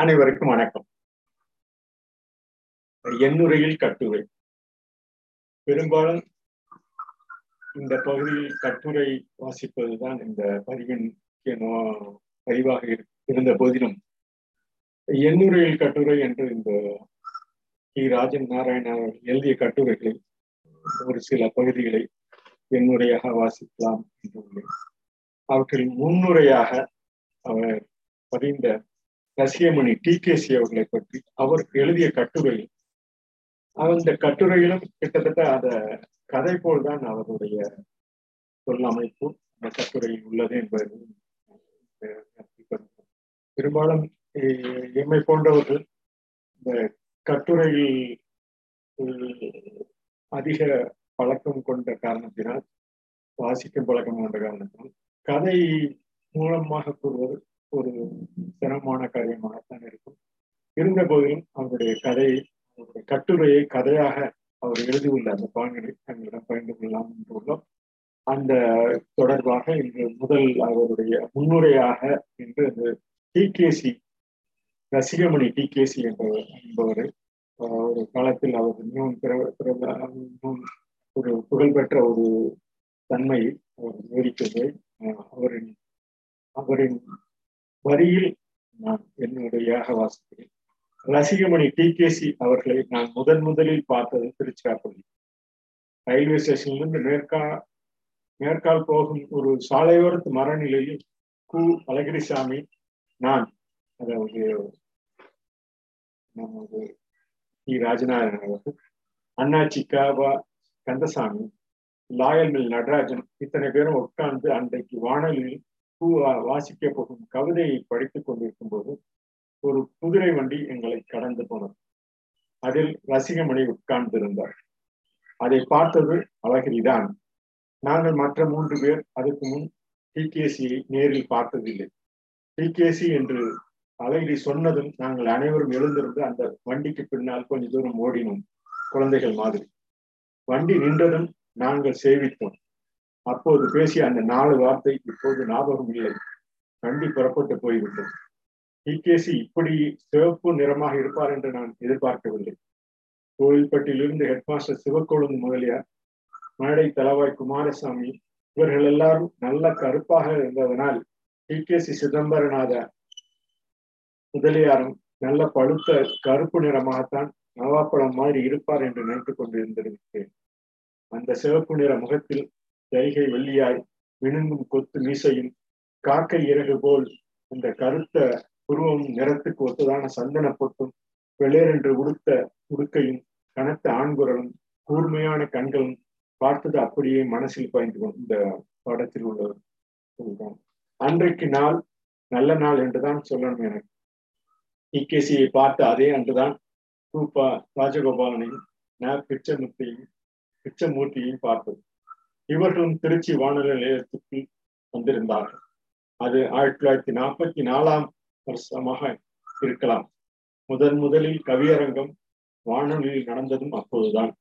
அனைவருக்கும் வணக்கம். எண்ணுரையில் கட்டுரை. பெரும்பாலும் இந்த பகுதியில் கட்டுரை வாசிப்பதுதான் இந்த பதிவின் பதிவாக இருந்த போதிலும். எண்ணுரையில் கட்டுரை என்று இந்த கி. ராஜன் நாராயண அவர்கள் எழுதிய கட்டுரைகளில் ஒரு சில பகுதிகளை எண்ணுரையாக வாசிக்கலாம் என்று உள்ளேன். அவற்றில் முன்னுரையாக அவர் பதிந்த ரசிகமணி டி. கேசி அவர்களை பற்றி அவர் எழுதிய கட்டுரை அந்த கட்டுரையிலும் கிட்டத்தட்ட அந்த கதை போல்தான் அவருடைய சொல்லமைப்பு அந்த கட்டுரையில் உள்ளது என்பது பெரும்பாலும் எம்மை போன்றவர்கள் இந்த கட்டுரையில் அதிக பழக்கம் கொண்ட காரணத்தினால் வாசிக்கும் பழக்கம் கொண்ட காரணத்தினால் கதை மூலமாக கூறுவது ஒரு சிரமமான காரியமாகத்தான் இருக்கும். இருந்த போதிலும் அவருடைய கதையை அவருடைய கட்டுரையை கதையாக அவர் எழுதியுள்ள அந்த பாங்கினை தங்களிடம் பகிர்ந்து கொள்ளலாம் என்றுள்ளோம் அந்த தொடர்பாக இன்று முதல் அவருடைய முன்னுரையாக இன்று அந்த டி கேசி ரசிகமணி டி கேசி என்பவர் ஒரு காலத்தில் அவர் இன்னும் ஒரு புகழ்பெற்ற ஒரு தன்மையை அவர் விவரித்ததை அவரின் அவரின் வரியில் நான் என்னுடையாக வாசிக்கிறேன். ரசிகமணி டி கேசி அவர்களை நான் முதன் முதலில் பார்த்தது திருச்சிராப்பள்ளி. ரயில்வே ஸ்டேஷன்லேருந்து மேற்கா மேற்கால் போகும் ஒரு சாலையோரத்து மரநிலையில் கு. அழகிரிசாமி நான் அதாவது நமது டி. ராஜநாதன் அவர்கள் அண்ணாச்சி காபா கந்தசாமி லாயல் மில் நடராஜன் இத்தனை பேரும் உட்கார்ந்து அன்றைக்கு வானொலியில் வாசிக்க போகும் கவிதையை படித்துக் கொண்டிருக்கும் போது ஒரு குதிரை வண்டி எங்களை கடந்து போனது. அதில் ரசிகமணி உட்கார்ந்திருந்தார். அதை பார்த்தது அழகிரிதான். நாங்கள் மற்ற மூன்று பேர் அதுக்கு முன் டிகேசியை நேரில் பார்த்ததில்லை. டிகேசி என்று அழகிரி சொன்னதும் நாங்கள் அனைவரும் எழுந்திருந்து அந்த வண்டிக்கு பின்னால் கொஞ்ச தூரம் ஓடினோம். குழந்தைகள் மாதிரி. வண்டி நின்றதும் நாங்கள் சேவித்தோம். அப்போது பேசிய அந்த நாலு வார்த்தை இப்போது ஞாபகம் இல்லை. வண்டி புறப்பட்டு போய்விட்டது. டிகேசி இப்படி சிவப்பு நிறமாக இருப்பார் என்று நான் எதிர்பார்க்கவில்லை. கோவில்பட்டியிலிருந்து ஹெட்மாஸ்டர் சிவக்கொழுந்து முதலியார் மேடை தலவாய் குமாரசாமி இவர்கள் எல்லாரும் நல்ல கருப்பாக இருந்ததனால் டிகேசி சிதம்பரநாத முதலியாரும் நல்ல பழுத்த கருப்பு நிறமாகத்தான் நவாப்பழம் மாதிரி இருப்பார் என்று நினைத்துக் கொண்டிருந்திருக்கிறேன். அந்த சிவப்பு நிற முகத்தில் ஜெய்கை வெள்ளியாய் விழுங்கும் கொத்து மீசையும் காக்கை இறகு போல் இந்த கருத்த புருவம் நிறத்துக்கு ஒத்ததான சந்தன பொட்டும் வெளியரென்று உடுத்த உடுக்கையும் கனத்த ஆண்குரலும் கூர்மையான கண்களும் பார்த்தது அப்படியே மனசில் பாய்ந்து இந்த படத்தில் உள்ள அன்றைக்கு நாள் நல்ல நாள் என்றுதான் சொல்லணும் எனக்கு. இக்கேசியை பார்த்த அதே அன்றுதான் ரூபா ராஜகோபாலனையும் ந பிச்சமுத்தையும் பிச்சமூர்த்தியையும் பார்த்தது. இவர்களும் திருச்சி வானொலி நிலையத்துக்கு வந்திருந்தார்கள். அது ஆயிரத்தி தொள்ளாயிரத்தி நாற்பத்தி நாலாம் வருஷமாக இருக்கலாம். முதன் முதலில் கவியரங்கம் வானொலியில் நடந்ததும் அப்போதுதான்.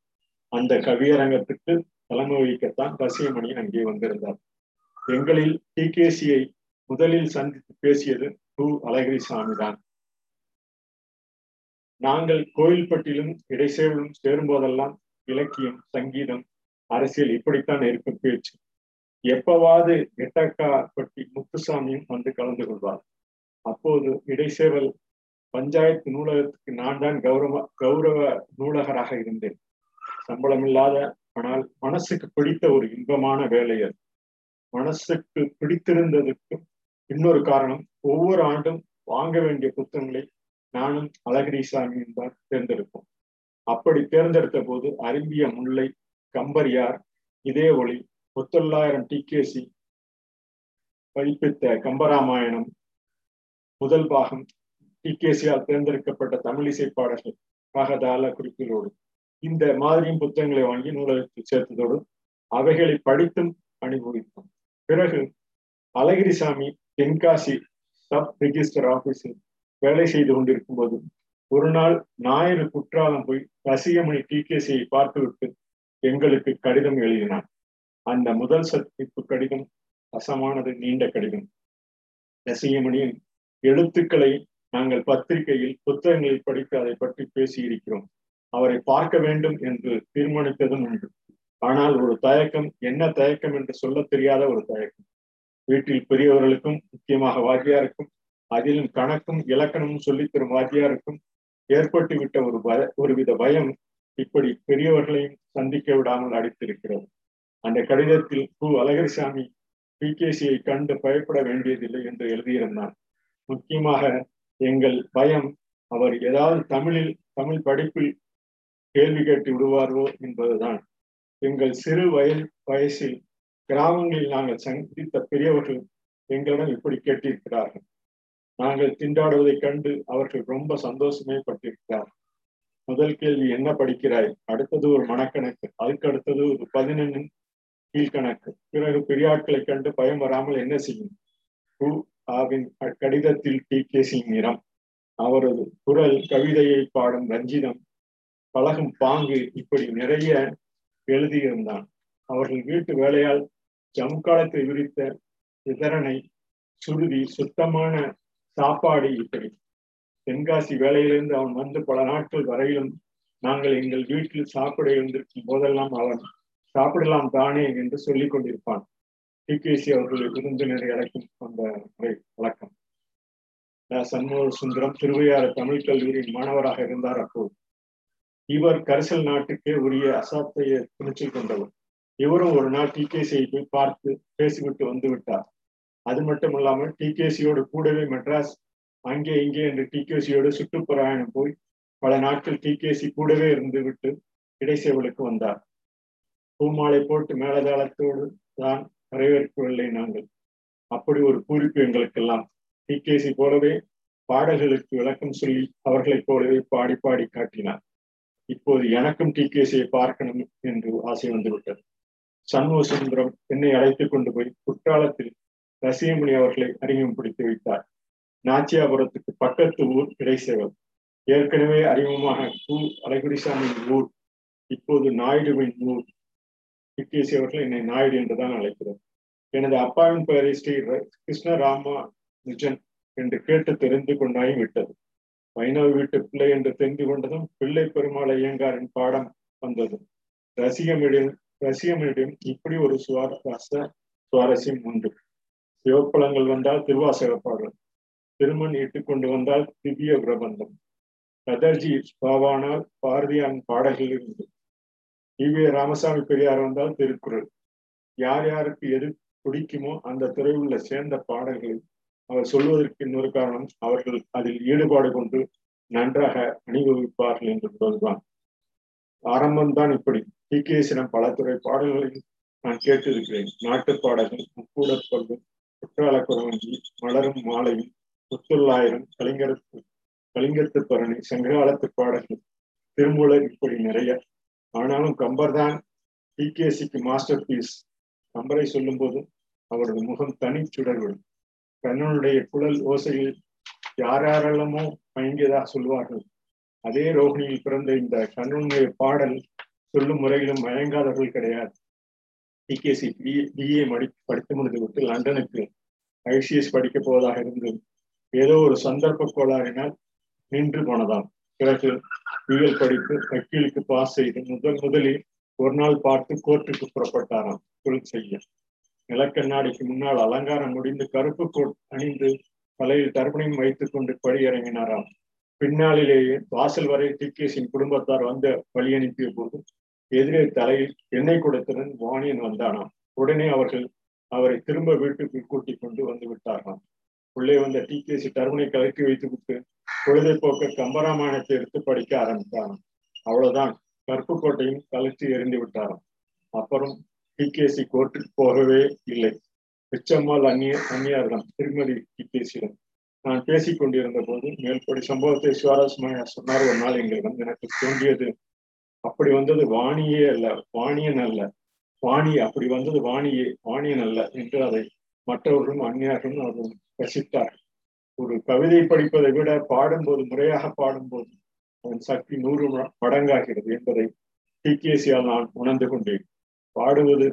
அந்த கவியரங்கத்துக்கு தலைமை வகிக்கத்தான் ரசிகமணி அங்கே வந்திருந்தார். எங்களில் டி கேசியை முதலில் சந்தித்து பேசியது டு அழகிரிசாமி தான் நாங்கள் கோயில்பட்டிலும் இடைசேவலும் சேரும்போதெல்லாம் இலக்கியம் சங்கீதம் அரசியல் இப்படித்தான் இருக்கும் பேச்சு. எப்பவாவது எட்டக்கா பட்டி முத்துசாமியும் வந்து கலந்து கொள்வார். அப்போது இடைசேவல் பஞ்சாயத்து நூலகத்துக்கு நான் தான் கௌரவ கௌரவ நூலகராக இருந்தேன். சம்பளம் இல்லாத ஆனால் மனசுக்கு பிடித்த ஒரு இன்பமான வேலை அது. மனசுக்கு பிடித்திருந்ததுக்கு இன்னொரு காரணம் ஒவ்வொரு ஆண்டும் வாங்க வேண்டிய புத்தகங்களை நானும் அழகிரிசாமியும் தான் தேர்ந்தெடுப்போம். அப்படி தேர்ந்தெடுத்த போது அரும்பிய முல்லை கம்பரியார் இதே ஒளி. முத்தொள்ளாயிரம் டிகேசி பதிப்பித்த கம்பராமாயணம் முதல் பாகம் டிகேசியால் தேர்ந்தெடுக்கப்பட்ட தமிழ் இசைப்பாடல்கள் காகதால குறிப்பிலோடு இந்த மாதிரியும் புத்தகங்களை வாங்கி நூலகத்தில் சேர்த்ததோடு அவைகளை படித்தும் அனுபவித்தோம். பிறகு அழகிரிசாமி தென்காசி சப் ரிஜிஸ்டர் ஆபீஸில் வேலை செய்து கொண்டிருக்கும் போது ஒரு நாள் ஞாயிறு குற்றாலம் போய் ரசிகமணி டிகேசியை பார்த்துவிட்டு எங்களுக்கு கடிதம் எழுதினான். அந்த முதல் சந்திப்பு கடிதம் ரசமானது நீண்ட கடிதம். ரசிகமணியின் எழுத்துக்களை நாங்கள் பத்திரிகையில் புத்தகங்களில் படித்து அதை பற்றி பேசியிருக்கிறோம். அவரை பார்க்க வேண்டும் என்று தீர்மானித்ததும் உண்டு. ஆனால் ஒரு தயக்கம் என்ன தயக்கம் என்று சொல்ல தெரியாத ஒரு தயக்கம். வீட்டில் பெரியவர்களுக்கும் முக்கியமாக வாத்தியாருக்கும் அதிலும் கணக்கும் இலக்கணமும் சொல்லித்தரும் வாத்தியாருக்கும் ஏற்பட்டுவிட்ட ஒரு பய ஒருவித பயம் இப்படி பெரியவர்களையும் சந்திக்க விடாமல் அடித்திருக்கிறது அந்த கடிதத்தில் கு. அழகரிசாமி பிகேசியை கண்டு பயப்பட வேண்டியதில்லை என்று எழுதியிருந்தான் முக்கியமாக எங்கள் பயம் அவர் ஏதாவது தமிழில் தமிழ் படிப்பில் கேள்வி கேட்டு விடுவாரோ என்பதுதான். எங்கள் சிறு வயல் வயசில் கிராமங்களில் நாங்கள் சந்தித்த பெரியவர்கள் எங்களிடம் இப்படி கேட்டிருக்கிறார்கள். நாங்கள் திண்டாடுவதைக் கண்டு அவர்கள் ரொம்ப சந்தோஷமே பட்டிருக்கிறார் முதல் கேள்வி என்ன படிக்கிறாய்? அடுத்தது ஒரு மனக்கணக்கு. அதுக்கு அடுத்தது ஒரு பதினெண்ணு கீழ்கணக்கு பிறகு பெரியாட்களை கண்டு பயம் வராமல் என்ன செய்யும்? கு ஆவின் கடிதத்தில் டி. கே. நிறம். அவரது குரல் கவிதையை பாடும் ரஞ்சிதம். பழகும் பாங்கு இப்படி நிறைய எழுதியிருந்தான். அவர்கள் வீட்டு வேலையால் ஜம்காலத்தை விரித்த இதரனை சுருதி சுத்தமான சாப்பாடு இப்படி தென்காசி வேலையிலிருந்து அவன் வந்து பல நாட்கள் வரையிலும் நாங்கள் எங்கள் வீட்டில் சாப்பிட இருந்திருக்கும் போதெல்லாம் அவன் சாப்பிடலாம் தானே என்று சொல்லிக் கொண்டிருப்பான். டிகேசி அவர்கள் விருந்தினரை அழைக்கும் அந்த முறை வழக்கம். சண்முக சுந்தரம் திருவையாறு தமிழ் கல்லூரியின் மாணவராக இருந்தார் அப்போது. இவர் கரிசல் நாட்டுக்கே உரிய அசாத்தையை துணிச்சல் கொண்டவர். இவரும் ஒரு நாள் டிகேசியை போய் பார்த்து பேசிவிட்டு வந்து விட்டார். அது மட்டும் இல்லாமல் டிகேசியோடு கூடவே மெட்ராஸ் அங்கே இங்கே என்று டிகேசியோடு சுற்றுப்பிரயாணம் போய் பல நாட்கள் டிகேசி கூடவே இருந்து விட்டு இடைசேவலுக்கு வந்தார். பூமாலை போட்டு மேலதாளத்தோடு தான் வரவேற்கவில்லை நாங்கள் அப்படி ஒரு பூரிப்பு எங்களுக்கெல்லாம் டிகேசி போலவே பாடல்களுக்கு விளக்கம் சொல்லி அவர்களைப் போலவே பாடி பாடி காட்டினார். இப்போது எனக்கும் டிகேசியை பார்க்கணும் என்று ஆசை வந்துவிட்டது. சண்முக சுந்தரம் என்னை அழைத்துக் கொண்டு போய் குற்றாலத்தில் ரசிகமணி அவர்களை அறிமுகப்படுத்தி வைத்தார். நாச்சியாபுரத்துக்கு பக்கத்து ஊர் இடைசேவல் ஏற்கனவே அறிமுகமாக கு அழகுடிசாமியின் ஊர் இப்போது நாயுடுவின் ஊர். டிகேசி என்னை நாயுடு என்றுதான் அழைக்கிறோம். எனது அப்பாவின் பெயரை ஸ்ரீ கிருஷ்ணராமா நிஜன் என்று கேட்டு தெரிந்து கொண்டாயும் விட்டது. வைணவ வீட்டு பிள்ளை என்று தெரிந்து கொண்டதும் பிள்ளை பெருமாள் ஐயங்காரின் பாடம் வந்ததும். ரசிகமிடம் ரசிகமிடம் இப்படி ஒரு சுவாரச சுவாரஸ்யம் உண்டு. சிவப்பழங்கள் வந்தால் திருவாசக பாடல். திருமண் இட்டுக்கொண்டு வந்தால் திவ்ய பிரபந்தம். கதர்ஜி பாவானால் பாரதியான் பாடல்கள் இருந்து ஈவே ராமசாமி பெரியார் வந்தால் திருக்குறள். யார் யாருக்கு எது பிடிக்குமோ அந்த துறையுள்ள சேர்ந்த பாடல்களை அவர் சொல்வதற்கு இன்னொரு காரணம் அவர்கள் அதில் ஈடுபாடு கொண்டு நன்றாக அணிவகுப்பார்கள் என்பதுதான் ஆரம்பம்தான் இப்படி. டி. கேசிடம் பல துறை பாடல்களையும் நான் கேட்டிருக்கிறேன். நாட்டு பாடல்கள் முக்கூடப்பொருள் குற்றால குரவஞ்சி மலரும் மாலையும் முத்துள்ளாயிரம் கலிங்கரத்து கலிங்கத்து பரணி சங்ககாலத்து பாடல்கள் திருமூலர் இப்படி நிறைய. ஆனாலும் கம்பர் தான் டிகேசிக்கு மாஸ்டர் பீஸ் கம்பரை சொல்லும் போது அவரது முகம் தனி சுடர்விடும். கண்ணனுடைய குழல் ஓசையில் யார் யாரெல்லாமோ மயங்கியதாக சொல்வார்கள் அதே ரோகிணியில் பிறந்த இந்த கண்ணனுடைய பாடல் சொல்லும் முறையிலும் மயங்காதவர்கள் கிடையாது. டிகேசி பி பிஏ மடி படித்து முடிந்து விட்டு லண்டனுக்கு ஐசிஎஸ் படிக்க போவதாக இருந்து ஏதோ ஒரு சந்தர்ப்ப கோளாறினால் நின்று போனதாம். பிறகு பிஎல் படித்து வக்கீலுக்கு பாஸ் செய்து முதல் முதலில் ஒரு நாள் பார்த்து கோர்ட்டுக்கு புறப்பட்டாராம். தொழில் செய்ய. நிலக்கண்ணாடிக்கு முன்னால் அலங்காரம் முடிந்து கருப்பு கோட் அணிந்து தலையில் தர்ப்பணையும் வைத்துக் கொண்டு படியிறங்கினாராம். பின்னாளிலேயே வாசல் வரை டிகேசின் குடும்பத்தார் வந்த வழி அனுப்பிய போது எதிரே தலையில் எண்ணெய் குடத்துடன் வாணியன் வந்தானாம். உடனே அவர்கள் அவரை திரும்ப வீட்டுக்கு கூட்டிக் கொண்டு வந்து விட்டாராம் உள்ளே வந்த டிகேசி டர்மனை கலக்கி வைத்து விட்டு பொழுதைப்போக்க கம்பராமாயணத்தை எடுத்து படிக்க ஆரம்பித்தாராம் அவ்வளவுதான். கருப்பு கோட்டையும் கலற்றி எறிந்து விட்டாராம். அப்புறம் டிகேசி கோர்ட்டுக்கு போகவே இல்லை. பிச்சம்மாள் அந்நிய அந்நியாரிடம் திருமதி டிகேசியிடம் நான் பேசிக் கொண்டிருந்த போது மேல்படி சம்பவத்தை சுவாரஸ்யமாக சொன்னார் ஒரு நாள் எங்களிடம். எனக்கு தோன்றியது அப்படி வந்தது வாணியே அல்ல வாணியன் அல்ல. வாணி அப்படி வந்தது வாணியே வாணியன் அல்ல என்று அதை மற்றவர்களும் அந்நியார்களும் அவர்களும் ரசித்தார். ஒரு கவிதை படிப்பதை விட பாடும்போது முறையாக பாடும்போது அதன் சக்தி நூறு மடங்காகிறது என்பதை டிகேசியால் நான் உணர்ந்து கொண்டேன். பாடுவது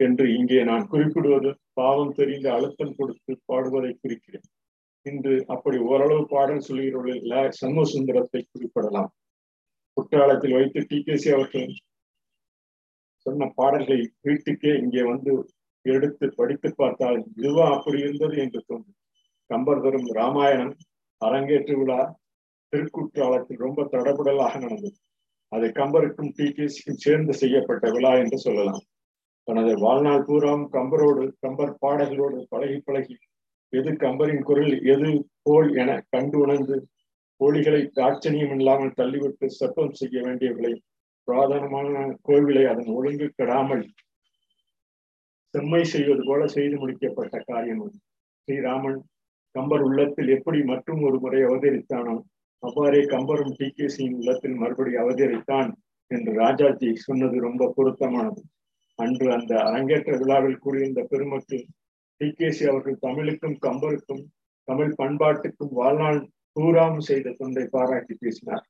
என்று இங்கே நான் குறிப்பிடுவது பாவம் தெரிந்த அழுத்தம் கொடுத்து பாடுவதை குறிக்கிறேன். இன்று அப்படி ஓரளவு பாடல் சொல்லுகிறவர்கள் சண்முக சுந்தரத்தை குறிப்பிடலாம். குற்றாலத்தில் வைத்து டி. கே. அவர்கள் சொன்ன பாடல்களை வீட்டுக்கே இங்கே வந்து எடுத்து படித்து பார்த்தால் இதுவா அப்படி இருந்தது என்று தோன்றும். கம்பர் தரும் ராமாயணம் அரங்கேற்று விழா திருக்குற்றாலத்தில் ரொம்ப தடபுடலாக நடந்தது. அது கம்பருக்கும் டி கேசிக்கும் சேர்ந்து செய்யப்பட்ட விழா என்று சொல்லலாம். தனது வாழ்நாள் பூராம் கம்பரோடு கம்பர் பாடல்களோடு பழகி பழகி எது கம்பரின் குரல் எது போல் என கண்டு உணர்ந்து கோழிகளை தாட்சணியம் இல்லாமல் தள்ளிவிட்டு சட்டம் செய்ய வேண்டியவர்களை புராதனமான கோவிலை அதன் ஒழுங்கு கெடாமல் செம்மை செய்வது போல செய்து முடிக்கப்பட்ட காரியம் ஸ்ரீராமன் கம்பர் உள்ளத்தில் எப்படி மற்றும் ஒரு முறை அவதரித்தானோ அவ்வாறே கம்பரும் டி கே சியின் உள்ளத்தில் மறுபடி அவதரித்தான் என்று ராஜாஜி சொன்னது ரொம்ப பொருத்தமானது. அன்று அந்த அரங்கேற்ற விழாவில் கூறியிருந்த பெருமக்கள் டி கே சி அவர்கள் தமிழுக்கும் கம்பருக்கும் தமிழ் பண்பாட்டுக்கும் வாழ்நாள் தூராம் செய்த தொண்டை பாராட்டி பேசினார்.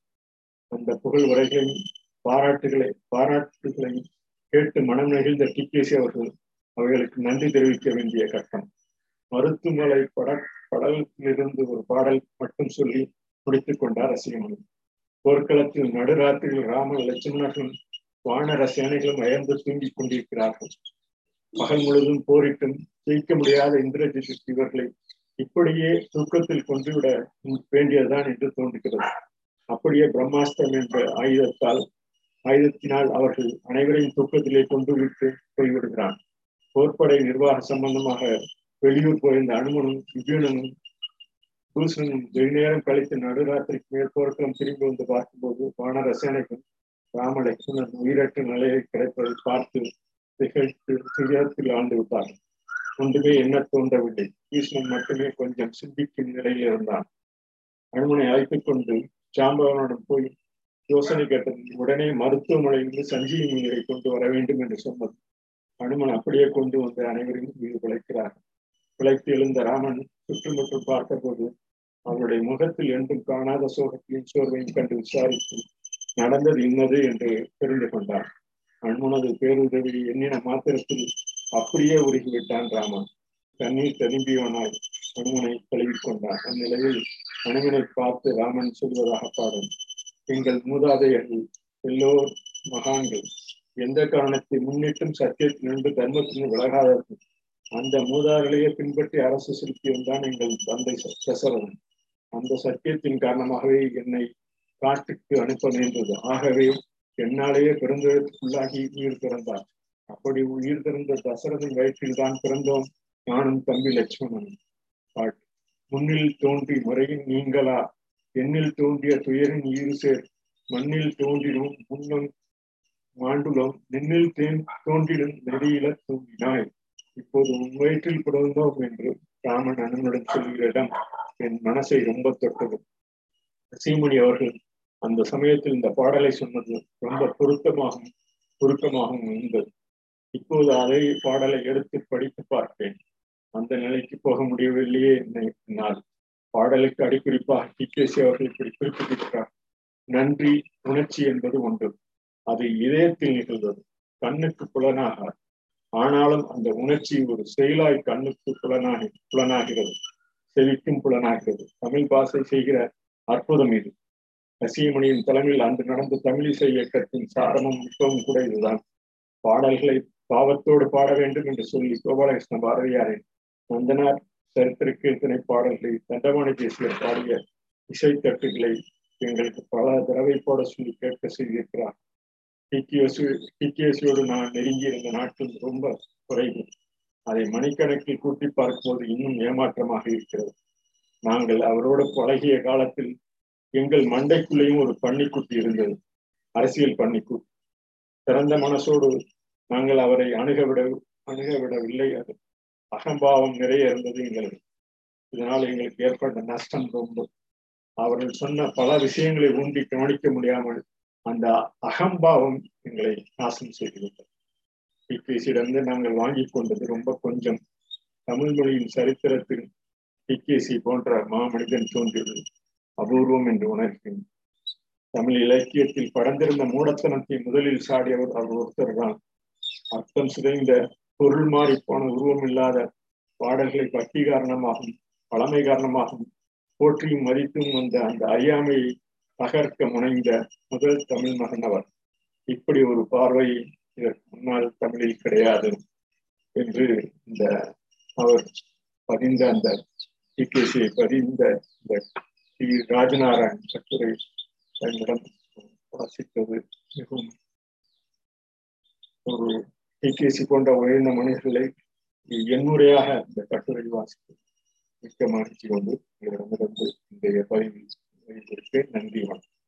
அந்த புகழ் உரைகளையும் பாராட்டுகளை பாராட்டுகளையும் கேட்டு மனம் நெகிழ்ந்த டி கே சி அவர்கள் அவர்களுக்கு நன்றி தெரிவிக்க வேண்டிய கட்டம். மருத்துவமலை பட படலிலிருந்து ஒரு பாடல் மட்டும் சொல்லி முடித்துக் கொண்டார் ரசிகமணி போர்க்களத்தில் நடுராத்திரியில் ராமன் லட்சுமணர்களும் வானர சேனைகளும் அயர்ந்து தூங்கிக் கொண்டிருக்கிறார்கள். பகல் முழுதும் போரிட்டும் ஜெயிக்க முடியாத இந்திரஜித் இவர்களை இப்படியே தூக்கத்தில் கொண்டுவிட வேண்டியதுதான் என்று தோன்றுகிறது. அப்படியே பிரம்மாஸ்திரம் என்ற ஆயுதத்தால் ஆயுதத்தினால் அவர்கள் அனைவரையும் தூக்கத்திலே கொண்டு விட்டு போய்விடுகிறான். போர்ப்படை நிர்வாக சம்பந்தமாக வெளியூர் போயிருந்த அனுமனும் விஜயனும் பூசனும் வெகுநேரம் கழித்து நடுராத்திரிக்கு மேல் போர்க்களம் திரும்பி வந்து பார்க்கும்போது வான ரசனைக்கும் ராம லட்சுமணன் உயிரற்ற நிலையை கிடைப்பதை பார்த்து திகழ்த்து துயரத்தில் ஆண்டு விட்டார்கள் ஒன்றுமே என்ன தோன்றவில்லை. கிருஷ்ணன் மட்டுமே கொஞ்சம் சிந்திக்கும் நிலையில் இருந்தான். அனுமனை அழைத்துக் கொண்டு சாம்பவனிடம் போய் யோசனை கேட்டது உடனே மருத்துவமனையிலிருந்து சஞ்சீவி நீரை கொண்டு வர வேண்டும் என்று சொன்னது அனுமன் அப்படியே கொண்டு வந்து அனைவரையும் உயிர் பிழைக்கிறார். பிழைத்து எழுந்த ராமன் சுற்றுமுற்றும் பார்த்தபோது அவருடைய முகத்தில் என்றும் காணாத சோகத்தையும் சோர்வையும் கண்டு விசாரித்து நடந்தது இன்னது என்று தெரிந்து கொண்டார். அனுமனது பேருதவி எண்ணின மாத்திரத்தில் அப்படியே உருகிவிட்டான் ராமன். தண்ணீர் திரும்பியவனால் அனுமனை கழுவிக் கொண்டான் அந்நிலையில் அனுமனை பார்த்து ராமன் சொல்வதாக பாடும். எங்கள் மூதாதையர்கள் எல்லோர் மகான்கள் எந்த காரணத்தை முன்னிட்டும் சத்தியத்திலிருந்து தர்மத்திலிருந்து விலகாதவர்கள் அந்த மூதாரிலேயே பின்பற்றி அரசு செலுத்தியவன்தான் எங்கள் தந்தை தசரன் அந்த சத்தியத்தின் காரணமாகவே என்னை காட்டுக்கு அனுப்ப நேர்ந்தது. ஆகவே என்னாலேயே பிறந்ததற்குள்ளாகி உயிர் பிறந்தார். அப்படி உயிர் பிறந்த தசரதன் வயிற்றில் தான் பிறந்தோம். நானும் தம்பி லட்சுமணன். பாட்டு முன்னில் தோன்றி முறையின் நீங்களா? எண்ணில் தோன்றிய துயரின் ஈறு சேர். மண்ணில் தோன்றிடும் முன்னும் மாண்டுளம். நின்னில் தேன் தோன்றிடும் நெறியில தூங்கினாய். இப்போது உன் வயிற்றில் பிறந்தோம் என்று ராமன் அண்ணனுடன் சொல்கிற இடம் என் மனசை ரொம்ப தொட்டது. சீமணி அவர்கள் அந்த சமயத்தில் இந்த பாடலை சொன்னது ரொம்ப பொருத்தமாகவும் பொருத்தமாகவும் இருந்தது. இப்போது அதே பாடலை எடுத்து படித்து பார்ப்பேன். அந்த நிலைக்கு போக முடியவில்லையே என்னால். பாடலுக்கு அடிக்குறிப்பாக டிகேசி அவர்கள் இப்படி குறிப்பிட்டிருக்கிறார். நன்றி உணர்ச்சி என்பது ஒன்று. அது இதயத்தில் நிகழ்ந்தது. கண்ணுக்கு புலனாக ஆனாலும் அந்த உணர்ச்சி ஒரு செயலாய் கண்ணுக்கு புலனாகி புலனாகிறது. செவிக்கும் புலனாகிறது. தமிழ் பாஷை செய்கிற அற்புதம் இது. ரசிகமணியின் தலைமையில் அன்று நடந்த தமிழிசை இயக்கத்தின் சாரமும் மிகவும் கூட இதுதான். பாடல்களை பாவத்தோடு பாட வேண்டும் என்று சொல்லி கோபாலகிருஷ்ண பாரதியாரின் நந்தனார் சரித்திர கீர்த்தனை பாடல்களை தண்டவாணி தேசியர் பாடிய இசைத்தட்டுகளை எங்களுக்கு பல தடவை போட சொல்லி கேட்க செய்திருக்கிறார். டிகேசி டிகேசியோடு நான் நெருங்கி இருந்த நாட்கள் ரொம்ப குறைவு. அதை மணிக்கணக்கில் கூட்டி பார்க்கும்போது இன்னும் ஏமாற்றமாக இருக்கிறது. நாங்கள் அவரோடு பழகிய காலத்தில் எங்கள் மண்டைக்குள்ளேயும் ஒரு பன்னிக்குட்டி இருந்தது. அரசியல் பன்னிக்குட்டி. திறந்த மனசோடு நாங்கள் அவரை அணுக விட அணுக விடவில்லை. அது அகம்பாவம் நிறைய இருந்தது எங்களுக்கு. இதனால் எங்களுக்கு ஏற்பட்ட நஷ்டம் ரொம்ப. அவர்கள் சொன்ன பல விஷயங்களை ஊண்டி கவனிக்க முடியாமல் அந்த அகம்பாவம் எங்களை நாசம் செய்துவிட்டது. டிகேசியிடந்து நாங்கள் வாங்கி கொண்டது ரொம்ப கொஞ்சம். தமிழ் மொழியின் சரித்திரத்தில் டிகேசி போன்ற மாமனிதன் தோன்றியது அபூர்வம் என்று உணர்கிறேன். தமிழ் இலக்கியத்தில் படர்ந்திருந்த மூடத்தனத்தை முதலில் சாடியவர் அவர் ஒருத்தர் தான் அர்த்தம் சிதைந்த பொருள் மாறி போன உருவம் இல்லாத பாடல்களை பக்தி காரணமாகவும் பழமை காரணமாகவும் போற்றியும் மதித்தும் வந்த அந்த அறியாமையை தகர்க்க முனைந்த முதல் தமிழ் மகன் இப்படி ஒரு பார்வை இதற்கு முன்னால் தமிழில் கிடையாது என்று இந்த அவர் பதிந்த அந்த டிகேசியை பதிந்த இந்த டி ராஜநாராயண் கட்டுரை என்னிடம் வாசித்தது மிகவும் ஒரு டிகேசி போன்ற உயர்ந்த மனிதர்களை எண்முறையாக இந்த கட்டுரை வாசித்து மிக்க மகிழ்ச்சி கொண்டு உங்களிடமிருந்து இன்றைய பதிவில் நன்றி வணக்கம்